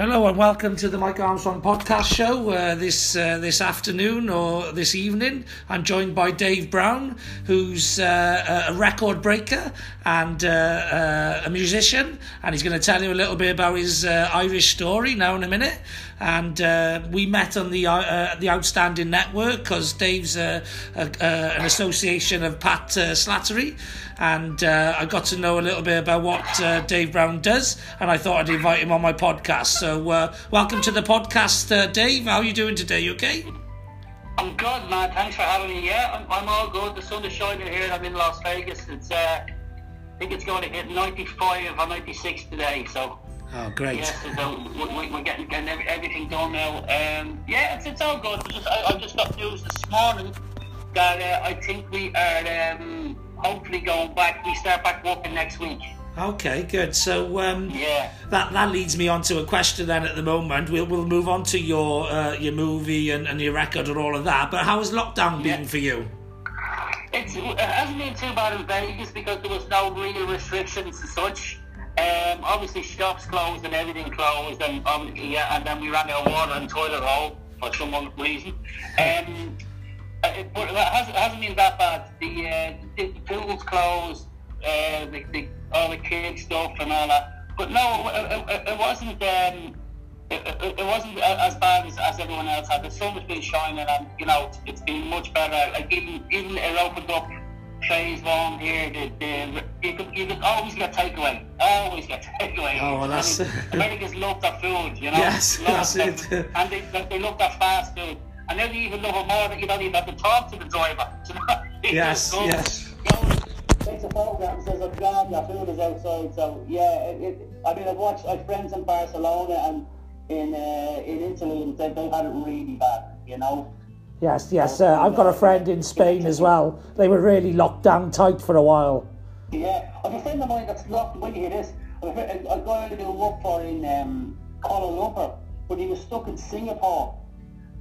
Hello and welcome to the Mike Armstrong podcast show. Uh, this uh, this afternoon or this evening, I'm joined by Dave Browne, who's uh, a record breaker and uh, uh, a musician, and he's going to tell you a little bit about his uh, Irish story now in a minute. And uh, we met on the uh, uh, the Outstanding Network because Dave's a, a, an association of Pat Slattery, and I got to know a little bit about what Dave Browne does, and I thought I'd invite him on my podcast. So uh, welcome to the podcast, uh, Dave. How are you doing today? You okay? I'm good, man. Thanks for having me. Yeah, I'm, I'm all good. The sun is shining here. I'm in Las Vegas. It's, uh, I think it's going to hit 95 or 96 today. So. Oh, great. Yeah, so we, are getting, getting everything done now. Um, yeah, it's, it's all good. Just, I, I just got news this morning that uh, I think we are um, hopefully going back. We start back working next week. Okay, good. So um, yeah, that that leads me on to a question. Then at the moment, we'll we'll move on to your uh, your movie and, and your record and all of that. But how has lockdown been for you? It's, it hasn't been too bad in Vegas because there was no real restrictions as such. Um, obviously, shops closed and everything closed, and um, yeah, and then we ran out of water and toilet roll for some reason. Um, it, but it hasn't, it hasn't been that bad. The, uh, the, the pools closed uh, the, the, all the kids stuff and all that. But no, it, it, it wasn't. Um, it, it, wasn't as bad as, as everyone else had. The sun has been shining, and you know it's, it's been much better. Like even even it opened up phase one here. The, the you could you could always get takeaway. Always get takeaway. Oh, well, that's Americans love their food, you know. Yes, love that's it. and they, they love their fast food, and then you even love it more that you don't even have to talk to the driver. You know? yes, yes takes a photograph and says, I'm glad your food is outside. So, yeah, it, it, I mean, I've watched, I've friends in Barcelona and in uh, in Italy, and they've, they've had it really bad, you know. Yes, yes. Uh, I've got a friend in Spain as well. They were really locked down tight for a while. Yeah, I have a friend of mine that's locked, when you hear this, a, a guy I do work for in um, Kuala Lumpur, but he was stuck in Singapore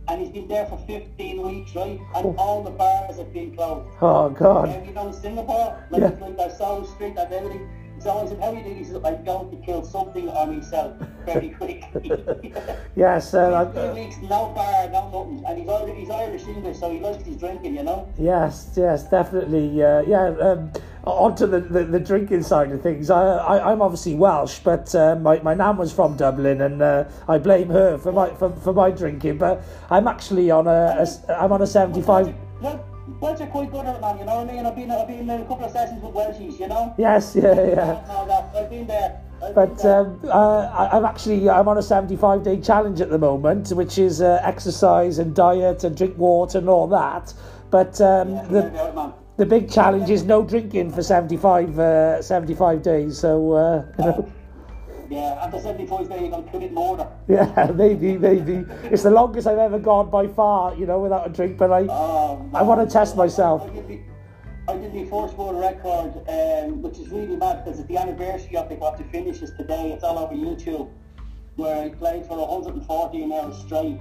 and he's been there for 15 weeks, right? And oh. all the bars have been closed. Oh, God. Have you know Singapore? Like, yeah. like they're so strict and everything. So I said, how you do? He said, I'm going to kill something on myself very quickly. yes. Uh, 15 weeks, no bar, no nothing. And he's, Irish, he's Irish English, so he likes his drinking, you know? Yes, yes, definitely. Uh, yeah. Um, onto the, the, the, drinking side of things, I, I, am obviously Welsh, but uh, my, my nan was from Dublin, and uh, I blame her for my for, for my drinking. But I'm actually on a, a I'm on a 75. Well, Welsh are quite good at it, man. You know what I mean? I've been I've been in a couple of sessions with Welshies, you know. Yes, yeah, yeah. I've been there. but um, uh, I'm actually I'm on a 75 day challenge at the moment, which is uh, exercise and diet and drink water and all that. But um, yeah, the, the big challenge is no drinking for 75, uh, 75 days. So, uh, you know. Yeah, after 75 days, you're going to commit murder. Yeah, maybe, maybe. it's the longest I've ever gone by far, you know, without a drink. But I, oh, I want to test myself. I did, the, I did the first world record, um, which is really mad because it's the anniversary of the what the finish is today. It's all over YouTube, where I played for 114 hours straight.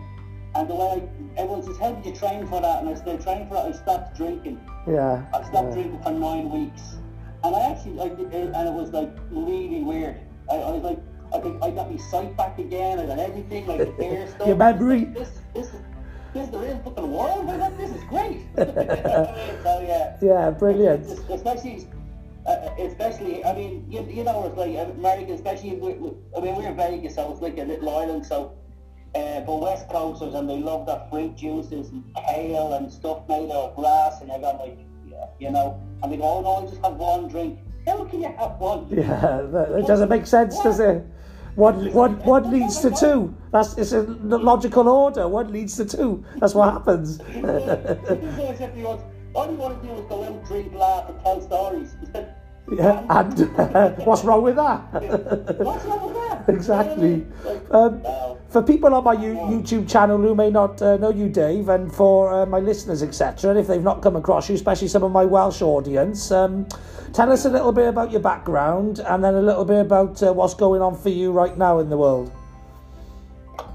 And the way I, everyone says, how did you train for that? And I said, I trained for that. I stopped drinking. Yeah. I stopped yeah. drinking for nine weeks. And I actually, I and it was like really weird. I, I was like, I think I got my sight back again. I got everything, like the hair stuff. Your memory. This, this, this is the real fucking world. Like, this is great. so yeah. Yeah, brilliant. Especially, uh, especially, I mean, you, you know, it's like America, especially. we. I mean, we're in Vegas, so it's like a little island, so uh, but West Coasters and they love their fruit juices and kale and stuff made out of grass and I got like, yeah, you know, and they go, oh no, I just have one drink. How can you have one? Yeah, that, doesn't make sense, what? does it? One, one, one leads to two. That's it's a logical order. One leads to two. That's what happens. all you want to do is go out, drink, laugh, and tell stories. Yeah, and uh, what's wrong with that? what's wrong with that? exactly. Um, for people on my YouTube channel who may not uh, know you, Dave, and for uh, my listeners, etc., and if they've not come across you, especially some of my Welsh audience, um, tell us a little bit about your background and then a little bit about uh, what's going on for you right now in the world.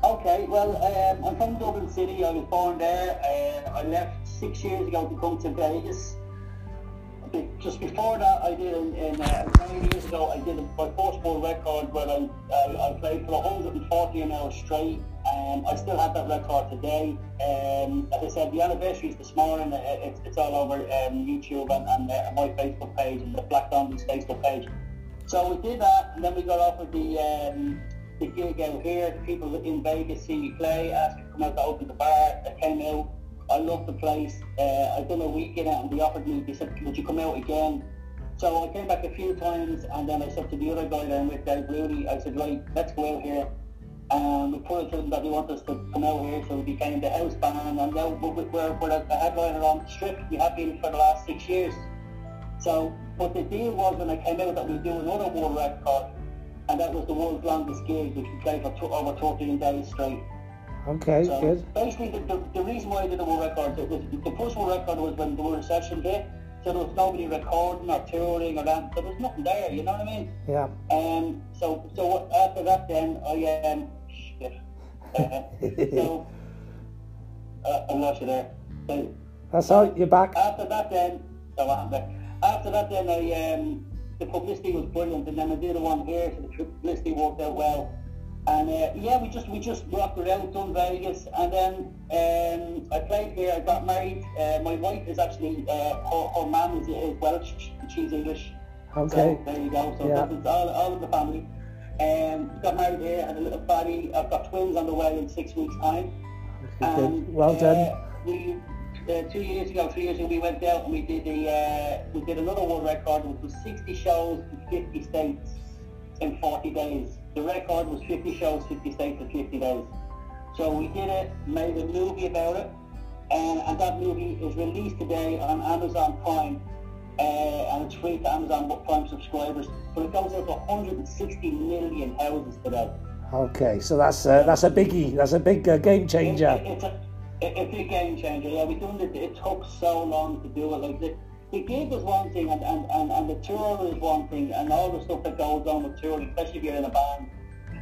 Okay, well, um, I'm from Dublin City. I was born there. I left six years ago to come to Vegas just before that, I did in, in uh, nine years ago I did my first world record where I, I, I played for 140 hours straight. Um, I still have that record today. Um, as I said, the anniversary is this morning. It's, it's all over um, YouTube and, and uh, my Facebook page and the Black Donnelly's Facebook page. So we did that, and then we got offered the um, the gig out here. The People in Vegas see me play, asked me to come out to open the bar. I came out. I loved the place. Uh, I'd done a week in it, and they offered me. They said, "Would you come out again?" So I came back a few times, and then I said to the other guy there with Dave Rudy, I said, "Right, let's go out here." And we put it to them that they want us to come out here, so we became the house band, and now we're, we're, we're a headliner on the strip. We have been for the last six years. So, but the deal was when I came out that we do another world record, and that was the world's longest gig, which we played for over 14 days straight. Okay, so good. Basically, the, the, the, reason why I did the world record, it was, the first world record was when the world recession hit, so there was nobody recording or touring or that, so there was nothing there, you know what I mean? Yeah. Um, so, so after that then, I, um, shit. Uh, so, uh, I lost you there. So, That's all, you're back. After that then, so what happened there? After that then, I, um, the publicity was brilliant, and then I did the one here, so the publicity worked out well. And uh, yeah, we just we just rocked around, done Vegas, and then um, I played here. I got married. Uh, my wife is actually uh, her, her mum is, is Welsh. She's English. Okay. So there you go. So Yeah. this is all, all of the family. Um, got married here, had a little baby. I've got twins on the way in six weeks' time. And, Well done. uh, we uh, two years ago, three years ago, we went out and we did the uh, we did another world record, which was 60 shows in 50 states in 40 days. The record was 50 shows, 50 states in 50 days. So we did it, made a movie about it, and, and that movie is released today on Amazon Prime, uh, and it's free to Amazon Prime subscribers. But it goes out to 160 million houses today. Okay, so that's uh, that's a biggie. That's a big uh, game changer. It, it, it's a, it, it's a game changer. Yeah, we done it. It took so long to do it. Like the gig is one thing, and, and, and, and the tour is one thing, and all the stuff that goes on with touring, especially if you're in a band.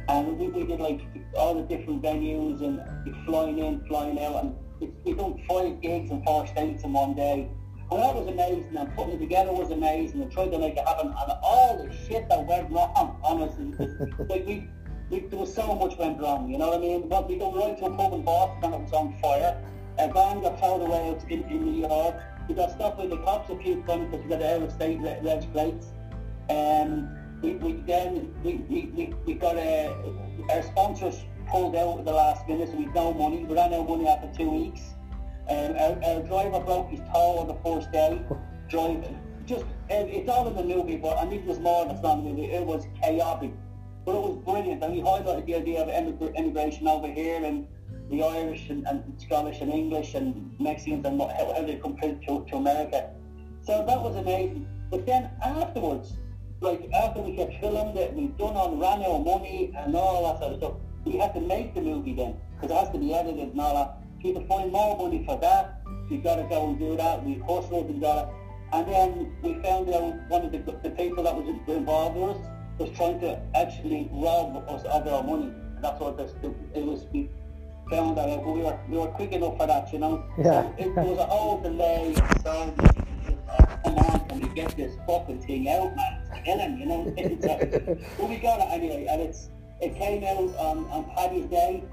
And we, we did like all the different venues and flying in, flying out, and we, we done five gigs in four states in one day. And that was amazing, and putting it together was amazing, and trying to make it happen, and all the shit that went wrong, honestly, like we, we, there was so much went wrong, you know what I mean? But we go right to a pub in Boston and it was on fire. A van got towed away out in, in New York. We got stopped with the cops a few times because we got out of state reg reg plates. Um, we, we then we, we, we, got a, our sponsors pulled out at the last minute, so we had no money. We ran out of money after two weeks. Um, our, our driver broke his toe on the first day. Driving, just it, it's all in the movie, but I think there's more that's not in the movie. It was chaotic, but it was brilliant, and we highlighted the idea of emigra- immigration over here and the Irish and, and Scottish and English and Mexicans and what, how, they come to, to, America. So that was amazing. But then afterwards, like after we had filmed it, we've done on ran out money and all that sort of stuff, we had to make the movie then because it has to be edited and all that. So we had to find more money for that. We got to go and do that. We hustled and got it. And then we found out one of the, the people that was involved with us was trying to actually rob us of our money. And that's what this, it was. Found that out, but we were we were quick enough for that, you know. Yeah. So it was a whole delay. So come on, can we get this fucking thing out, man? It's killing, you know. It's a, but we got it anyway, and it's it came out on, on Paddy's Day.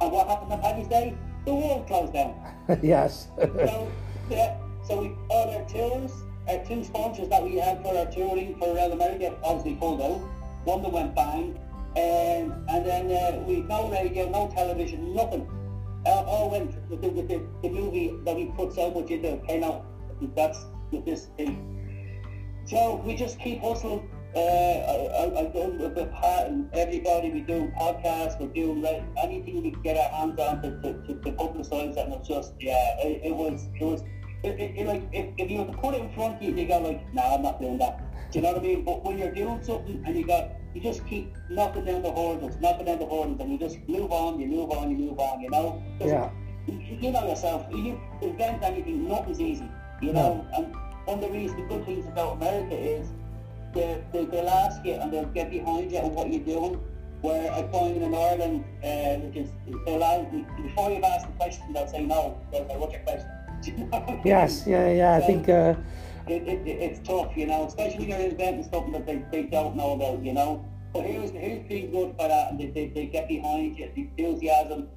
And what happened on Paddy's Day? The world closed down. yes. So, yeah, so we, all our tours, our two sponsors that we had for our touring for Real America obviously pulled out. One that went bang, and and then uh, we no radio, no television, nothing. All, all went with, the, with the, the movie that we put so much into came out. That's with this thing. So we just keep hustling. Uh, I, I, I do with the part and everybody. We do podcasts. We do like, anything we get our hands on to, to, to, to publicise it. And it's just yeah, it, it was it was it, it, it, like if, if you put it in front of you, you go like, nah, I'm not doing that. Do you know what I mean? But when you're doing something and you got you just keep knocking down the hurdles, knocking down the hurdles, and you just move on, you move on, you move on. You know? Yeah. you, you know yourself, you invent anything, nothing's easy, you know. And one of the reasons, the good things about America is they, they, they'll ask you and they'll get behind you and what you're doing. Where I find in Ireland, uh, which is, they'll ask, before you've asked the question, they'll say no. They'll say, what's your question? Do you know what I mean? Yes, yeah, yeah. I So- think uh, it, it, it's tough, you know, especially when you're inventing something that they, they don't know about, you know. But here's here's being good for that, and they, they, they get behind you, the enthusiasm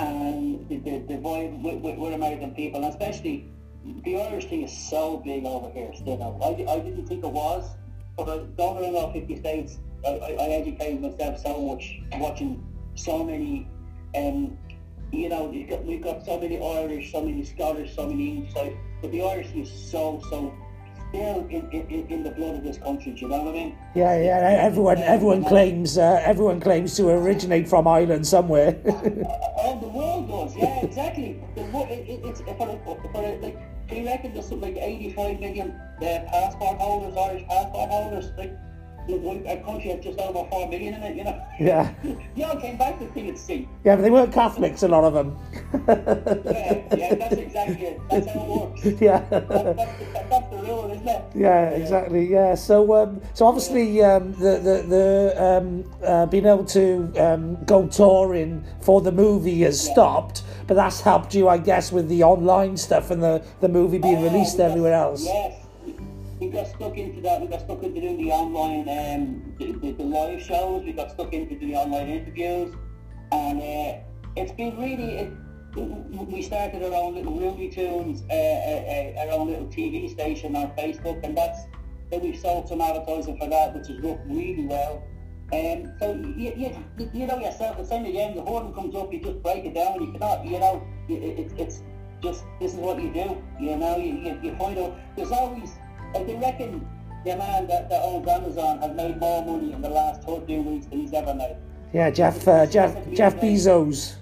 and the, the, the vibe with, with, with American people, and especially the Irish thing is so big over here still. I, I didn't think it was, but I, going around all 50 states, I, I, educated myself so much watching so many, um, you know, we've got, we've got so many Irish, so many Scottish, so many English, but the Irish is so, so still in, in, in the blood of this country. Do you know what I mean? Yeah, yeah. Everyone, everyone claims, uh, everyone claims to originate from Ireland somewhere. oh, the world does. Yeah, exactly. The, it, it, it's for, for, for like do you reckon there's something like 85 million uh, passport holders, Irish passport holders? Like, a country has just over 4 million in it, you know? Yeah. you all came back to think it's sea. Yeah, but they weren't Catholics, a lot of them. yeah, yeah, that's exactly it. That's how it works. Yeah. That, that's, the, that's the rule, isn't it? Yeah, exactly. Yeah. So, um, so obviously, um, the the, the um, uh, being able to um, go touring for the movie has yeah. stopped, but that's helped you, I guess, with the online stuff and the, the movie being oh, released everywhere else. Yes we got stuck into that. We got stuck into doing the online, um, the, the, the, live shows. We got stuck into the online interviews, and uh, it's been really. It, we started our own little Looney Tunes, uh, uh, our own little TV station on Facebook, and that's then we've sold some advertising for that, which has worked really well. Um, so you, you, you know yourself, the same again. The horn comes up, you just break it down. And you cannot, you know, it, it, it's just this is what you do. You know, you, you, you find out. There's always like they reckon the man that, that owns Amazon has made more money in the last 13 weeks than he's ever made. Yeah, Jeff uh, Jeff Jeff Bezos.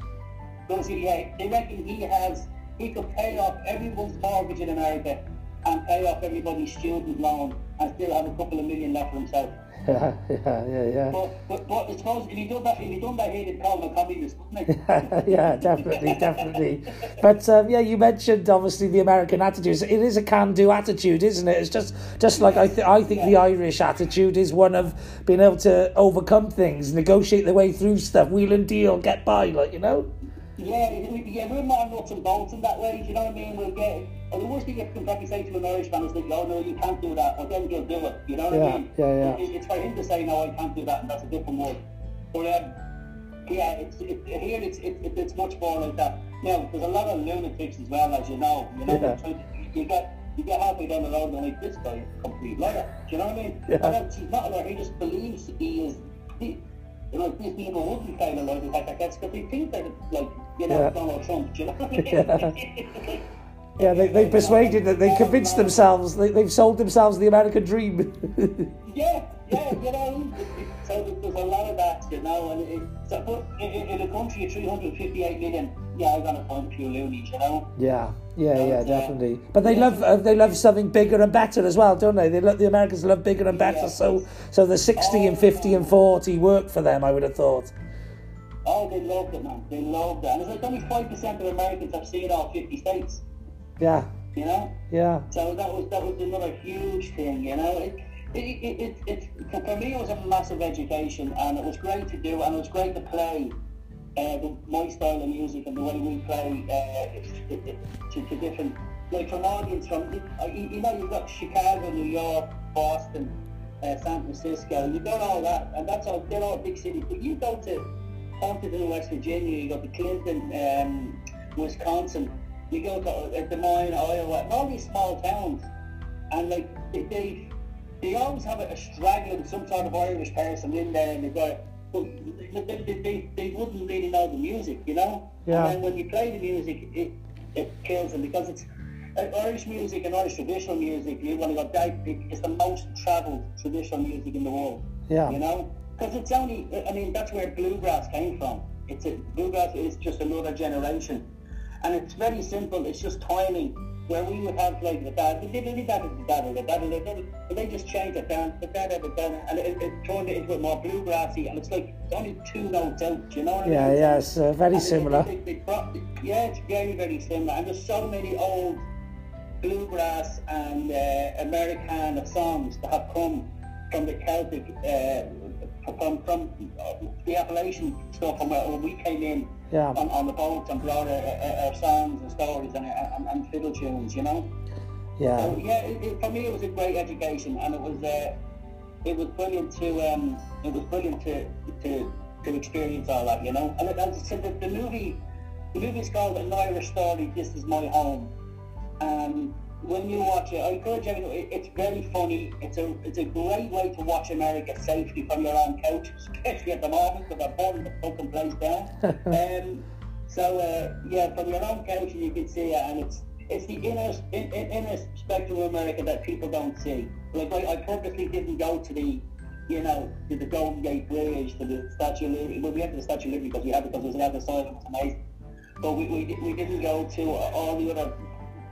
Yeah, they reckon he has he could pay off everyone's mortgage in America and pay off everybody's student loan and still have a couple of million left for himself. Yeah, yeah, yeah, yeah. But, but, but I suppose if done that, if he done that, he'd call him a communist, wouldn't he? yeah, definitely, definitely. But um, yeah, you mentioned obviously the American attitude. It is a can-do attitude, isn't it? It's just, just like I, th- I think yeah. the Irish attitude is one of being able to overcome things, negotiate their way through stuff, wheel and deal, get by, like you know. Yeah, yeah, we're more nuts and bolts in that way. Do you know what I mean? We'll get. Well, the worst thing you can probably say to an Irishman is that, oh no, you can't do that, but then he'll do it. You know what yeah, I mean? Yeah, yeah. It, it's for him to say, no, I can't do that, and that's a different word. But um, yeah, it's it, here it's it, it, it's much more like that. Now, there's a lot of lunatics as well, as you know. You know, yeah. to, you get you get halfway down the road and like this guy is a complete liar. Do you know what I mean? Yeah. And he's not a liar. He just believes he is. He, you know, these people wouldn't kind of like like that because they think that like you know yeah. Donald Trump. Do you know what I mean? Yeah. Yeah, they, they persuaded that they convinced themselves, they, they've sold themselves the American dream. yeah, yeah, you know, so there's a lot of that, you know, and so, but in, in a country of 358 million, yeah, I'm gonna find a few loonies, you know. Yeah, yeah, yeah, uh, definitely. But they yeah. love uh, they love something bigger and better as well, don't they? They love, the Americans love bigger and better, yeah. so so the 60 oh, and 50 and 40 work for them, I would have thought. Oh, they loved it, man. They loved it. And it's like only 5% of Americans have seen all 50 states. Yeah. You know. Yeah. So that was that was another huge thing. You know. It, it, it, it, it, for me, it was a massive education, and it was great to do, and it was great to play uh, the, my style of music and the way we play uh, to, to, different, like from audience from, you know, you've got Chicago, New York, Boston, uh, San Francisco, you've got all that, and that's all, they're all big cities, but you go to Huntington, West Virginia, you go to Clinton, um, Wisconsin, you go to uh, Des Moines, Iowa, all these small towns, and like they they, they always have a, a straggling some sort of Irish person in there, and they go, but they, they, they, they wouldn't really know the music, you know. Yeah. And then when you play the music, it it kills them because it's uh, Irish music and Irish traditional music. You want to go that it's the most travelled traditional music in the world. Yeah. You know, because it's only I mean that's where bluegrass came from. It's a bluegrass is just another generation and it's very simple. It's just timing. Where we would have like the dad, the the dad, the dad, the dad, but they just changed it down, the the and it, it turned it into a more bluegrassy, and it's like it's only two notes out. You know what yeah, I mean? Yeah, it's uh, very and similar. They, they, they, yeah, it's very, very similar, and there's so many old bluegrass and uh, Americana songs that have come from the Celtic, uh, from from uh, the Appalachian stuff, from where we came in yeah. on, on the boats and brought our, our, songs and stories and, and, and fiddle tunes, you know. Yeah. So, yeah, it, it, for me it was a great education, and it was uh, it was brilliant to um, it was brilliant to to to experience all that, you know. And as I said, the, the movie the movie's called An Irish Story. This is my home. Um, when you watch it, I encourage everyone. It's very funny. It's a it's a great way to watch America safely from your own couch, especially at the moment because they're burning the fucking place down. um, so uh, yeah, from your own couch you can see it, and it's it's the inner in, in, inner spectrum of America that people don't see. Like I, I purposely didn't go to the you know, to the Golden Gate Bridge, to the Statue of Liberty. Well, we went to the Statue of Liberty because we had because it was the other side, it was amazing. But we, we, we didn't go to all the other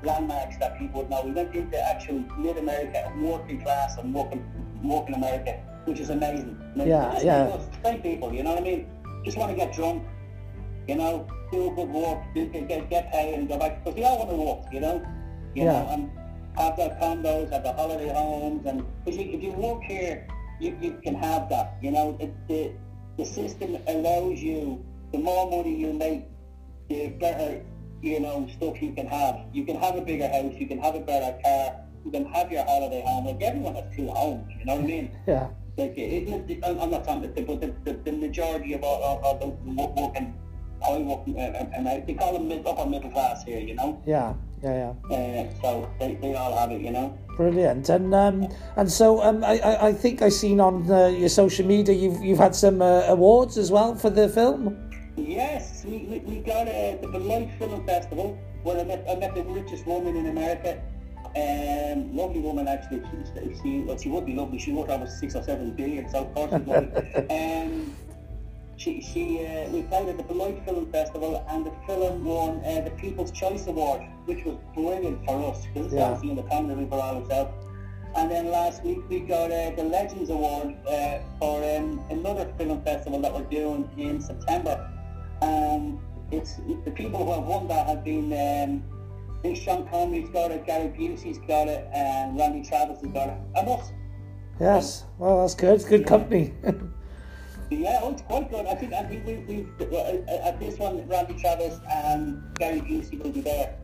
landmarks that people would know. We went into actual mid-America, working class and working, working America, which is amazing. Yeah, just yeah. Great people, you know what I mean? Just want to get drunk, you know, do good work, do, get, get paid and go back. Because we all want to work, you know? You Yeah. know, and have their condos, have the holiday homes, and if you, if you work here, you, you can have that. You know, it, the the system allows you. The more money you make, the better you know stuff you can have. You can have a bigger house. You can have a better car. You can have your holiday home. Like everyone has two homes. You know what I mean? Yeah. Like it, it, I'm not about the, but the, the, the majority of all of, of the working, high working, uh, and I, they call them mid, upper middle class here. You know, Yeah. Yeah. Yeah. uh, so they, they all have it. You know. Brilliant, and um, and so um, I, I I think I seen on uh, your social media you've you've had some uh, awards as well for the film. Yes, we, we, we got uh, the Beloit Film Festival where I met, I met the richest woman in America. Um, lovely woman actually. She, she, well, she would be lovely. She worth over six or seven billion, so of course she's lovely. um, she, she, uh, we played at the Beloit Film Festival and the film won uh, the People's Choice Award, which was brilliant for us because it's Yeah. obviously independently for all itself. And then last week we got uh, the Legends Award uh, for um, another film festival that we're doing in September. It's the people who have won that have been um, I think Sean Connery's got it, Gary Busey's got it, and Randy Travis has got it, and us. Yes, well that's good. It's good company. Yeah, oh, it's quite good. I think I think we, we uh, at this one, Randy Travis and Gary Busey will be there.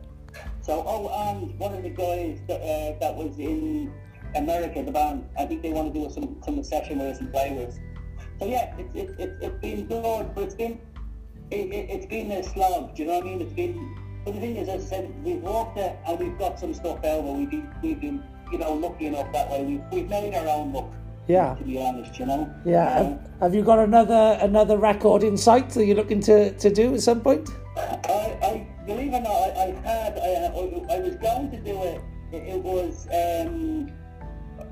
So, oh, and one of the guys that, uh, that was in America, the band, I think they want to do some some session with us and play with us. So yeah, it's it, it, it's been good, but it's been it, it, it's been a slog. Do you know what I mean? It's been. But the thing is, as I said, we've walked it and we've got some stuff out. We've been we've been you know lucky enough that way. We've we've made our own look. Yeah. To be honest, you know. Yeah. You Have, you got another another record in sight that you're looking to, to do at some point? I, I believe it or not, I, I had, I, I, I was going to do it. It, it was, um,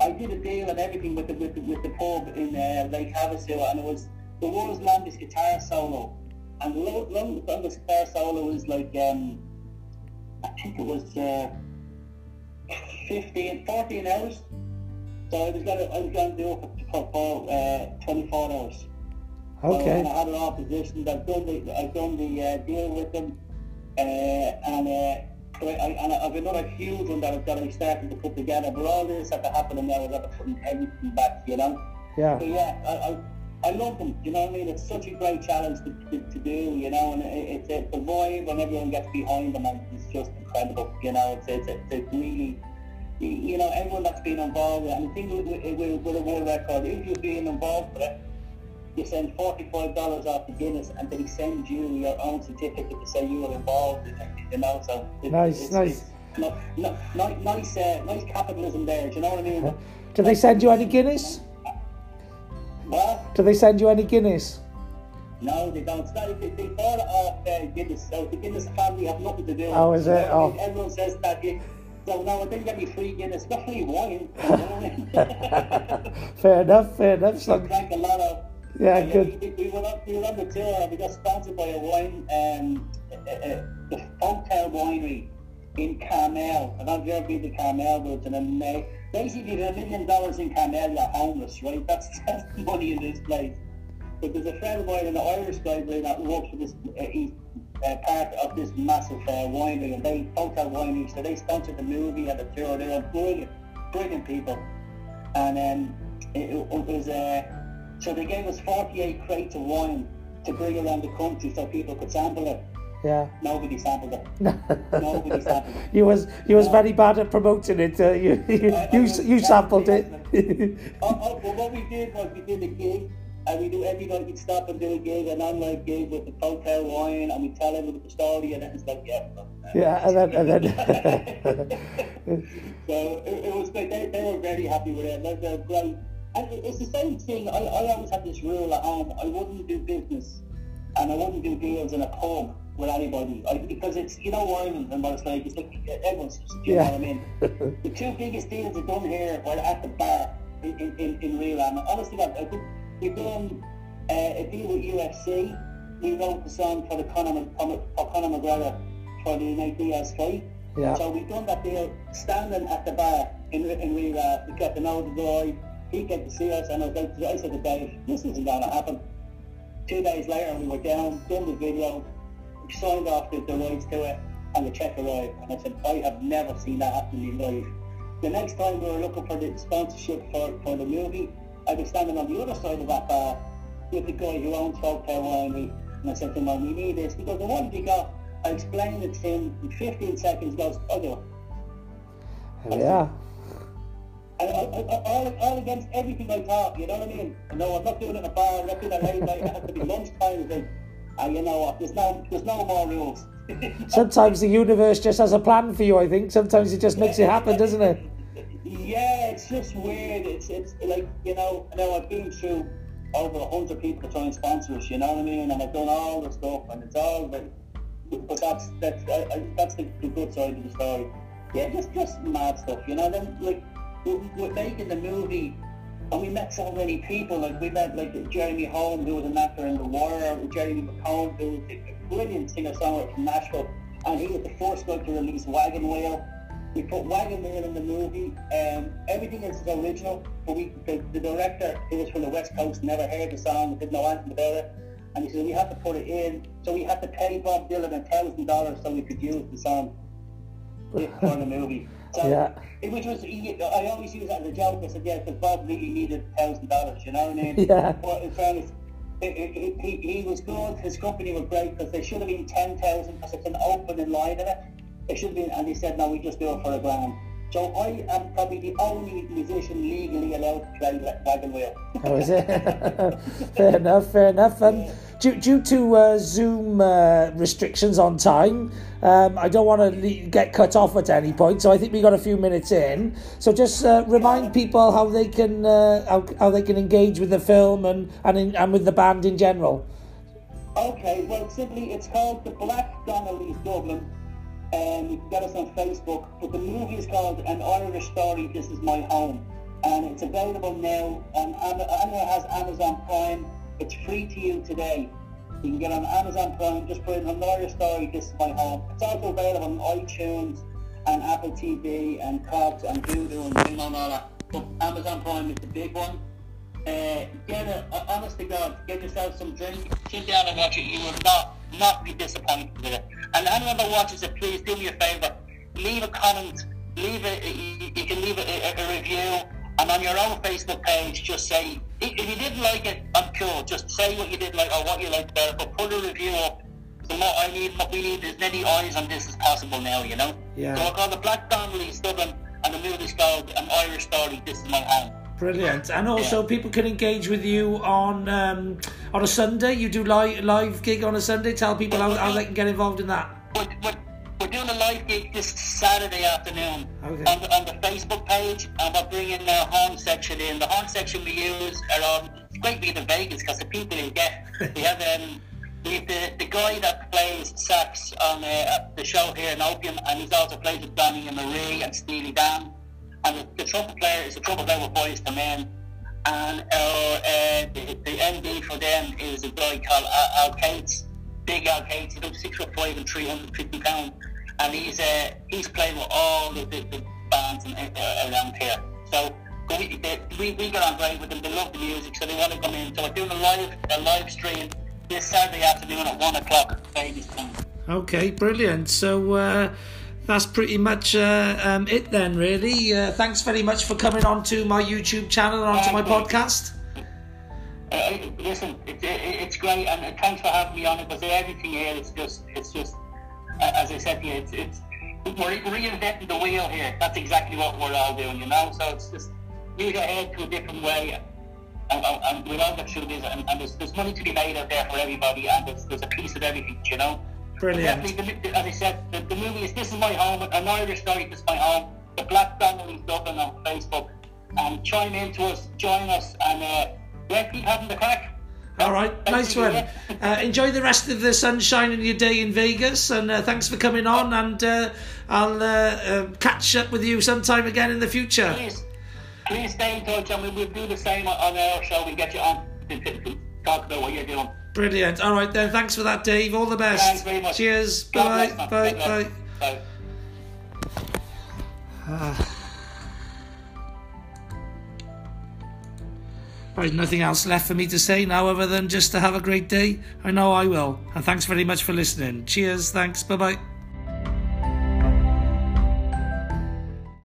I did a deal and everything with the with the, with the pub in uh, Lake Havasu, and it was the world's longest guitar solo. And the lo- long- longest guitar solo was like, um, I think it was uh, 15, 14 hours. So I was gonna, I was gonna do it for, for uh, 24 hours. Okay. So, and I had it all positioned. I've done the I've done the uh, deal with them, uh, and uh, I, I, and I've another huge one that I've that I started to put together. But all this had to happen, and now I've got to put everything back. You know. Yeah. So yeah, I, I, I love them. You know what I mean? It's such a great challenge to, to, to do. You know, and it, it's a, the vibe when everyone gets behind them, and it's just incredible. You know, it's it's, it's really you- know, everyone that's been involved, it, and the thing with, with, with, a world record, if you're being involved with it, you send $45 off to Guinness and they send you your own certificate to say you were involved in it, you know, so... It, Nice, it's, nice. It's, no, no, nice, uh, nice capitalism there, do you know what I mean? Do they send you any Guinness? Do they send you any Guinness? No, they don't. It's not, they, they bought it off uh, Guinness, so the Guinness family have nothing to do with Oh, is it? know what I mean? Oh. Everyone says that, you, so no, I didn't get me free Guinness, not free wine, you know what I mean? Fair enough. Fair enough. So, drank a lot of. Yeah, uh, good. We, we, were on, we were on the tour and we got sponsored by a wine, um, uh, uh, the Folktale Winery in Carmel. I don't know if you've ever been to Carmel, but it's an amazing. Basically, have a million dollars in Carmel, homeless, right? That's, that's the money in this place. But there's a friend of mine, an Irish guy that works for this, uh, he's uh, part of this massive uh, winery, and they, Folktale Winery, so they sponsored the movie and the tour. They were brilliant, brilliant people. And um, it, it was, uh, so they gave us 48 crates of wine to bring around the country so people could sample it. Yeah. Nobody sampled it. Nobody sampled it. You was you was very bad at promoting it. Uh, you you, I- I you, uh, you sampled it. Oh, oh, well, what we did was we did a gig, and we do every night we'd stop and do a gig, an online gig with the Folktale wine, and we tell everyone the story, and it's like, yeah. yeah, and then and then. So it, it was great. They, they were very happy with it. They're, they're great. And it's the same thing. I, I always had this rule at home. I wouldn't do business and I wouldn't do deals in a pub with anybody. I, because it's, you know, Ireland and what it's like. It's like everyone's, you know what I mean? the two biggest deals I've done here were at the bar in, in, in, Real. And honestly, I think we've done uh, a deal with UFC. We wrote the song for the Conor, Conor, for Conor McGregor for the Nate Diaz fight. Yeah. So we've done that deal standing at the bar in, in Real. We got to know the guy. He came to see us and I was like, I said to Dave, this isn't going to happen. Two days later, we were down, done the video, we signed off the, rights to it, and the check arrived. And I said, I have never seen that happen in life. The next time we were looking for the sponsorship for, for the movie, I was standing on the other side of that bar with the guy who owns Folktale Winery, and I said to him, "Well, we need this. Because the one you got, I explained it to him in 15 seconds, goes, oh, it. yeah. And all, all against everything I thought, you know what I mean? No, I'm not doing it in a bar, I'm not doing it late night, it has to be lunchtime. It's like, ah, you know what, there's no, there's no more rules. Sometimes the universe just has a plan for you. I think sometimes it just makes it happen, doesn't it? Yeah, it's just weird. It's it's like you know. I know I've been through over a hundred people to try and sponsor us. You know what I mean? And I've done all the stuff, and it's all. But, but that's that's I, I, that's the, the good side of the story. Yeah, just just mad stuff. You know. Then like we're, we're making the movie. And we met so many people, like we met like Jeremy Holm, who was an actor in The Wire, Jeremy McCone, who was a brilliant singer-songwriter from Nashville, and he was the first one to release Wagon Wheel. We put Wagon Wheel in the movie. Um, everything is original, but we, the, the director, who was from the West Coast, never heard the song, didn't know anything about it. And he said, we have to put it in. So we had to pay Bob Dylan a thousand dollars so we could use the song for the movie. So, Yeah. it, which was, he- I always use that as a joke. I said, yeah, because Bob really needed a thousand dollars, you know what I mean? Yeah. But in fairness, it, he, he was good. His company was great because they should have been ten thousand because it's an opening line in it. It should have been, and he said, no, we just do it for a grand. So I am probably the only musician legally allowed to play wa- wagon wheel. Oh, is it? fair enough, fair enough. Um, due, due to uh, Zoom uh, restrictions on time, um, I don't want to le- get cut off at any point, so I think we got a few minutes in. So just uh, remind people how they can uh, how, how they can engage with the film and and, in, and with the band in general. Okay, well, simply it's called The Black Donnelly's Dublin. Um, you can get us on Facebook. But the movie is called An Irish Story, This Is My Home. And it's available now on anyone has Amazon Prime. It's free to you today. You can get on Amazon Prime, just put in An Irish Story, This Is My Home. It's also available on iTunes and Apple TV and Cox and Vudu and all that. But Amazon Prime is the big one. Uh, get it, honest to God, get yourself some drink, sit down and watch it. You will not, not be disappointed with it. And anyone that watches it, please do me a favour. Leave a comment, leave a, you, can leave a, a, a review, and on your own Facebook page, just say, if you didn't like it, I'm cool. Just say what you did like or what you liked better, but put a review up. So what I need, what we need, as many eyes on this as possible now, you know? Yeah. So I call the Black Donnelly's Dublin, and the movie's called An Irish Story, This Is My Home. Brilliant, and also people can engage with you on um, on a Sunday. You do live live gig on a Sunday. Tell people how, how they can get involved in that. We're, we're, we're doing a live gig this Saturday afternoon Okay. on, the, on the Facebook page, and we're bringing the horn section in. The horn section we use are on. It's great being in Vegas because the people you get. We have um, we have the, the guy that plays sax on uh, the show here in Opium, and he's also plays with Donny and Marie and Steely Dan. And the, the trumpet player is a trumpet player with Boyz II Men. And our, uh, the, the MD for them is a guy called Al, Al Cates, big Al Cates. He's about six foot five and 350 pounds. And he's uh, he's playing with all the, the, the bands in, uh, around here. So we, they, we, we get on great with them. They love the music, so they want to come in. So we're doing a live a live stream this Saturday afternoon at one o'clock. Okay, brilliant. So uh, that's pretty much uh, um, it then, really. Uh, thanks very much for coming on to my YouTube channel and onto my podcast. Uh, listen, it, it, it's great, and thanks for having me on it. Because everything here, it's just, it's just, as I said it's, it's we're reinventing the wheel here. That's exactly what we're all doing, you know. So it's just use your head to a different way, and, and, and we'll all get through this. And, and there's, there's money to be made out there for everybody, and there's, there's a piece of everything, you know. Brilliant. The, as I said, the, the movie is This Is My Home, an Irish This Is My Home. The Black Families Dublin on Facebook. And chime in to us, join us, and uh, yeah, keep having the crack. All right, nice one. Uh, enjoy the rest of the sunshine and your day in Vegas, and uh, thanks for coming on. And uh, I'll uh, uh, catch up with you sometime again in the future. Please, please stay in touch, and we'll do the same on our show. We'll get you on to, talk about what you're doing. Brilliant. All right then. Thanks for that, Dave. All the best. Thanks very much. Cheers. God Bye. bless, Bye. man. Bye. God There's nothing else left for me to say now other than just to have a great day. I know I will. And thanks very much for listening. Cheers. Thanks. Bye bye.